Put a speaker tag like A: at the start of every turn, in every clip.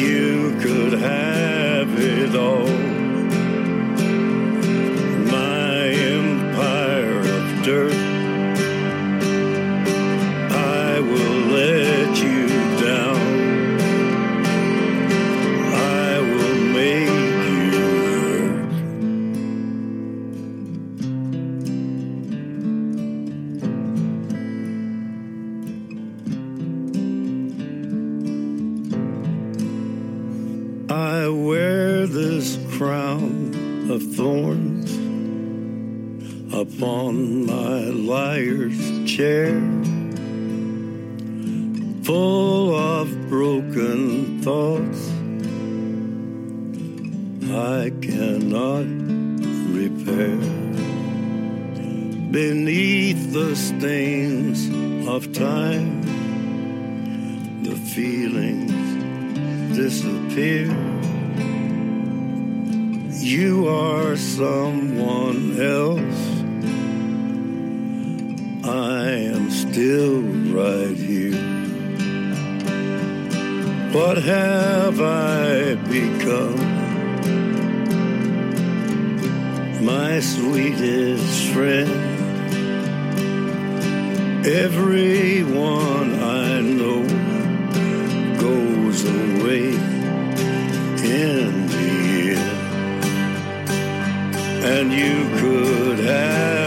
A: you could have. the stains of time. The feelings disappear. You are someone else. I am still right here. What have I become? my sweetest friend. Everyone I know goes away in the end, and you could have.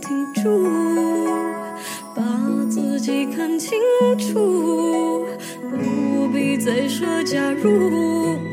B: 停住，把自己看清楚，不必再说假如。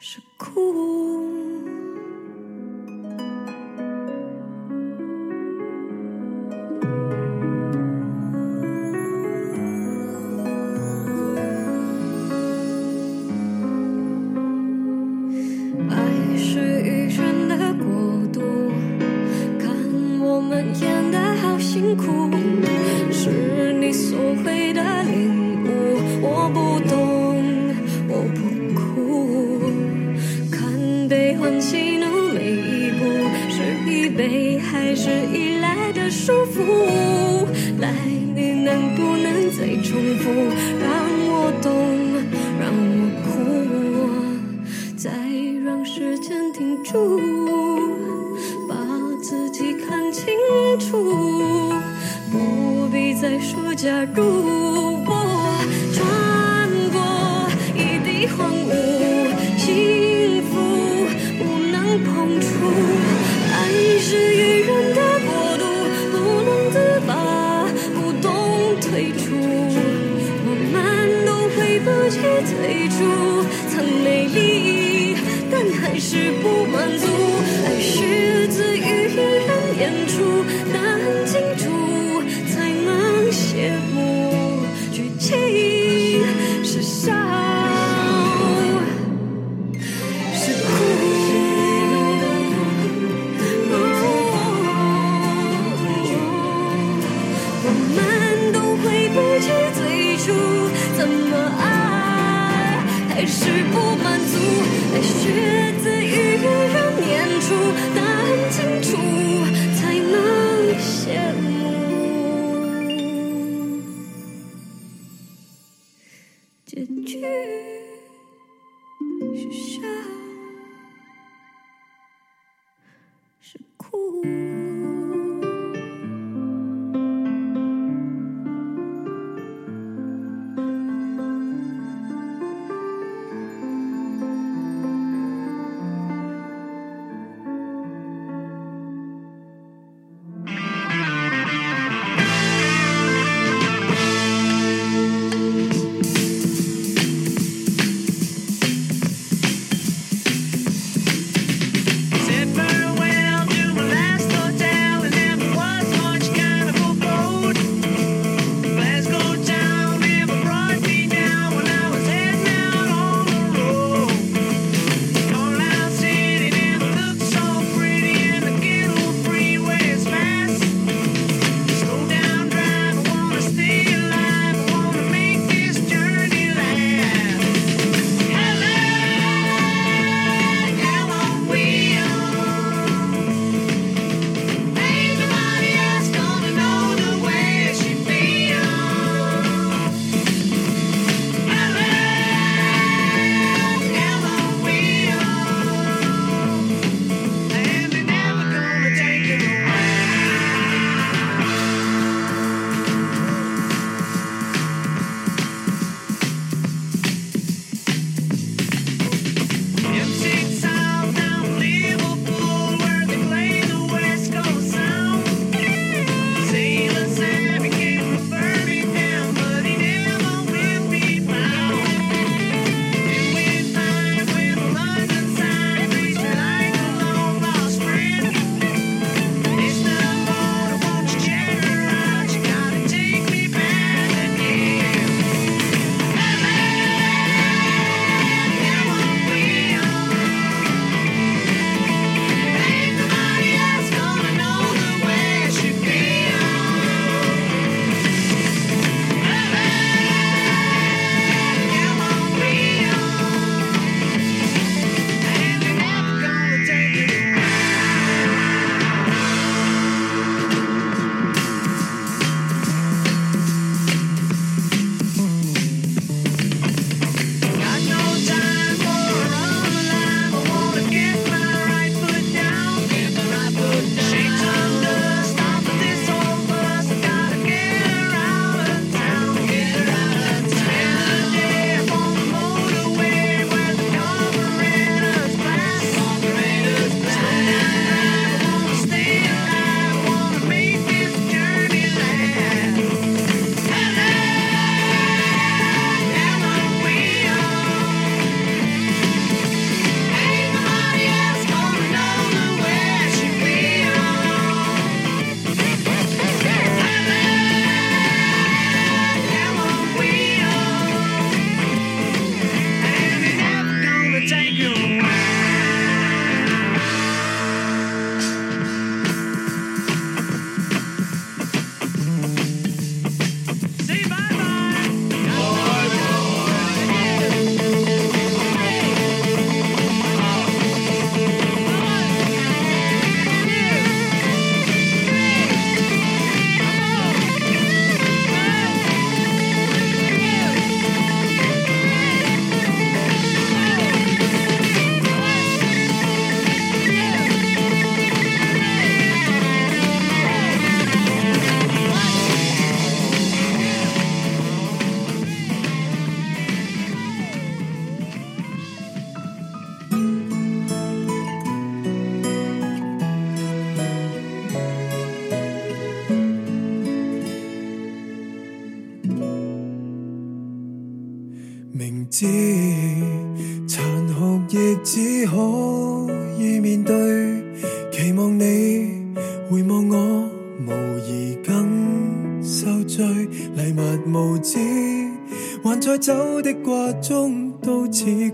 B: 是哭。把自己看清楚，不必再说假如。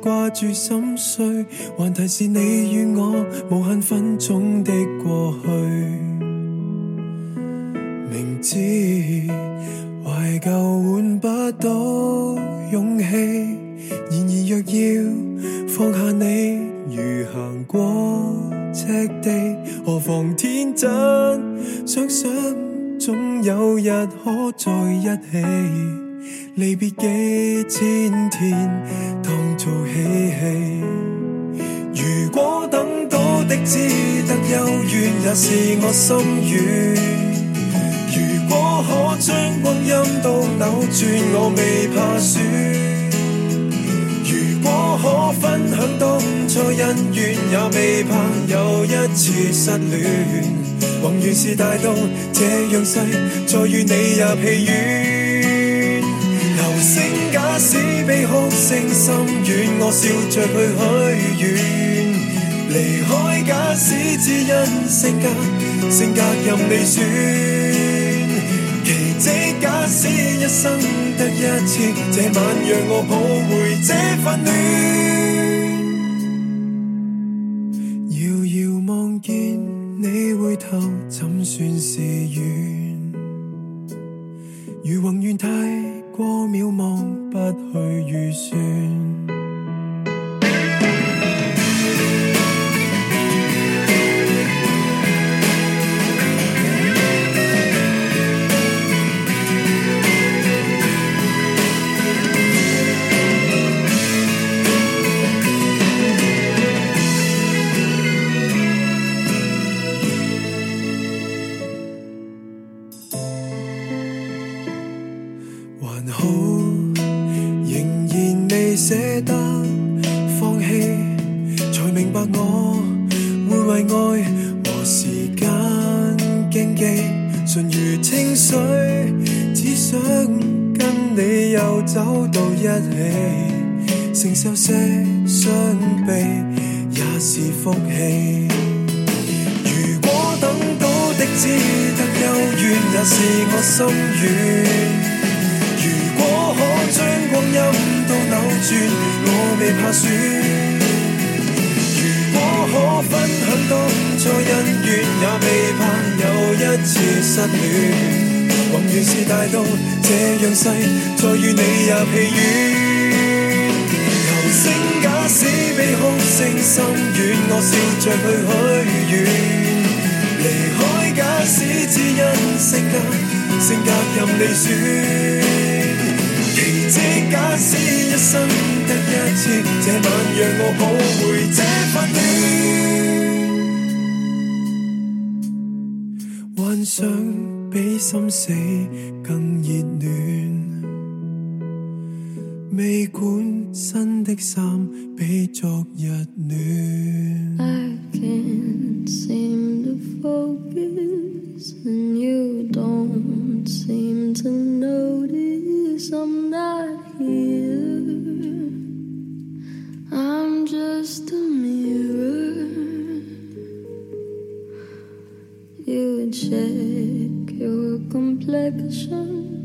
C: 挂住心碎，还提示你与我无限分钟的过去。明知怀旧换不到勇气，然而若要放下你，如行过赤地，何妨天真想想，总有日可在一起。离别几千天。做嬉戏，如果等到的只得幽怨，也是我心愿。如果可将光阴都扭转，我未怕输。如果可分享当初恩怨，也未怕又一次失恋。宏愿是大到这样细，再与你入戏远。假使被哭声心軟，我笑着去許願。離開假使只因性格，性格任你選。奇迹假使一生得一次，這晚讓我抱回這份暖。遙遙望見你回頭，怎算是遠？如宏愿太。过渺茫，不去预算。是福气。如果等到的只得幽怨，也是我心愿。如果可将光阴都扭转，我未怕输。如果可分享当初恩怨，也未怕有一次失恋。宏愿是大到这样细，再与你入戏圆。只被哭声心软，我笑着去許愿。離開，假使只因性格，性格任你選。奇迹假使一生得一次，這晚讓我抱回這份暖。幻想比心死更熱暖。未管新的衫比昨日暖。
B: I can't seem to focus, and you don't seem to notice I'm not here. I'm just a mirror. You check your complexion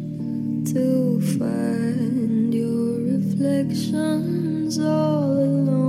B: to find your reflections all alone.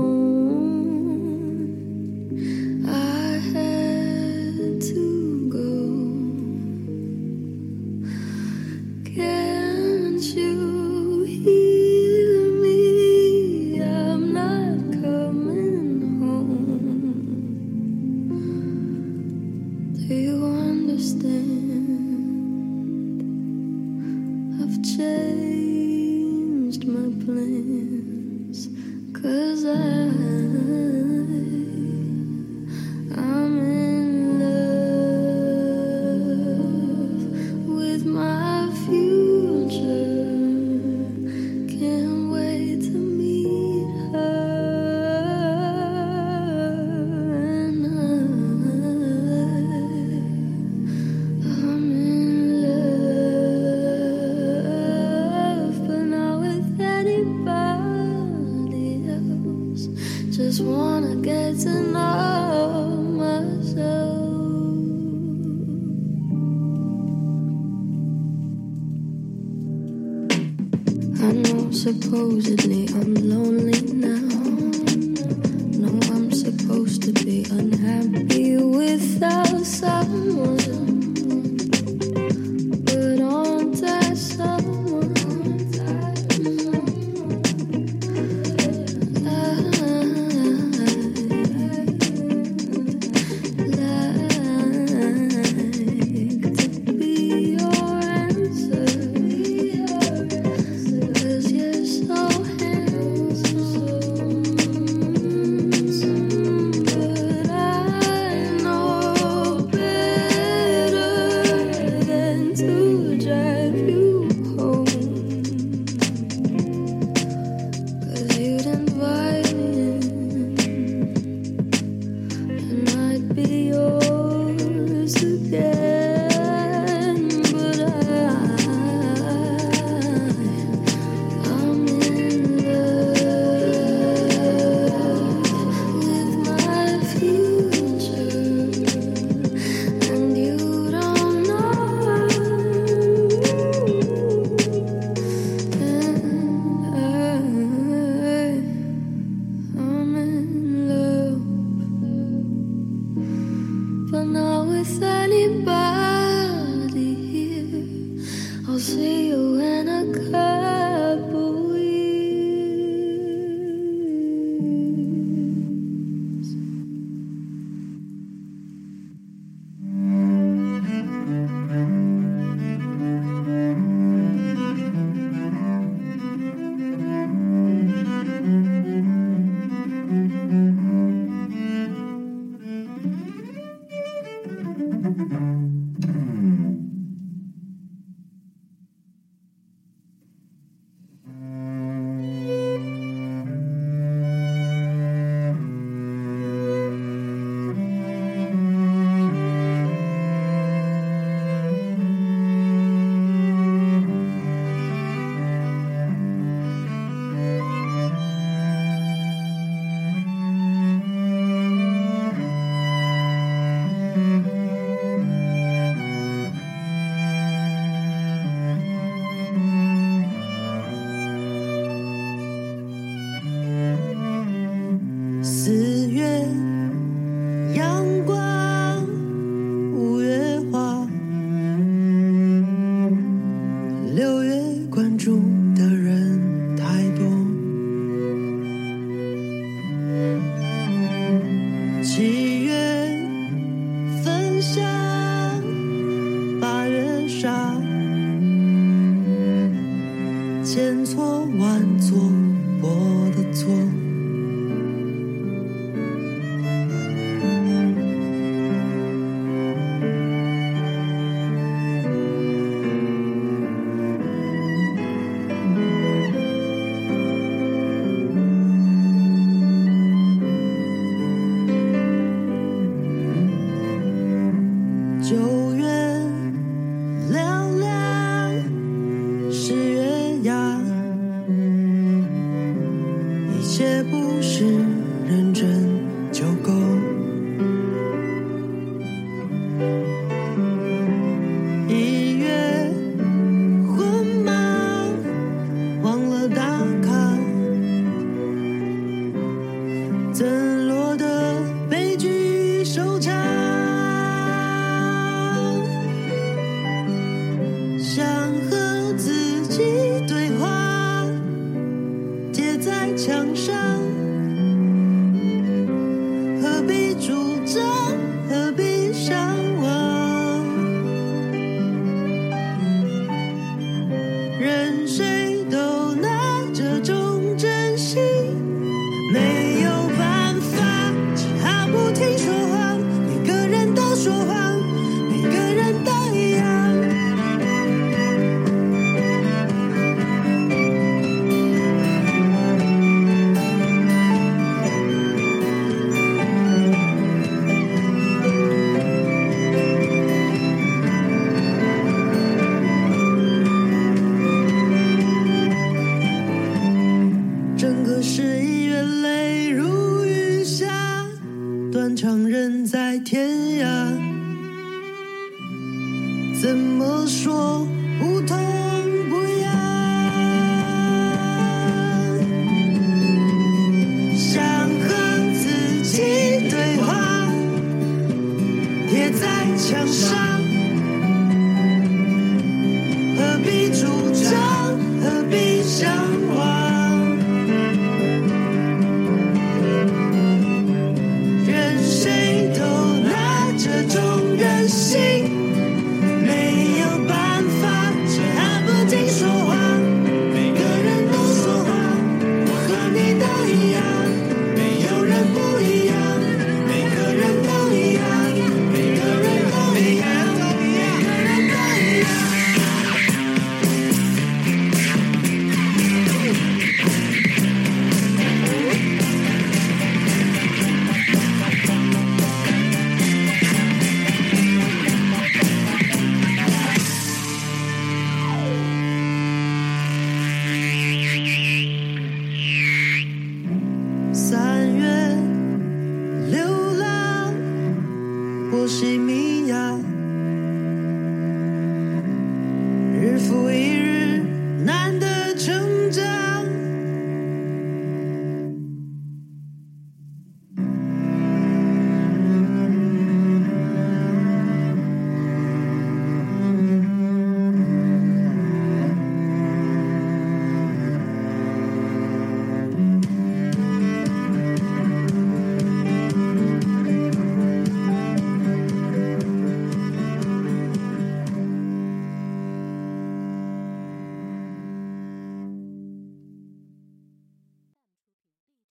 D: sing.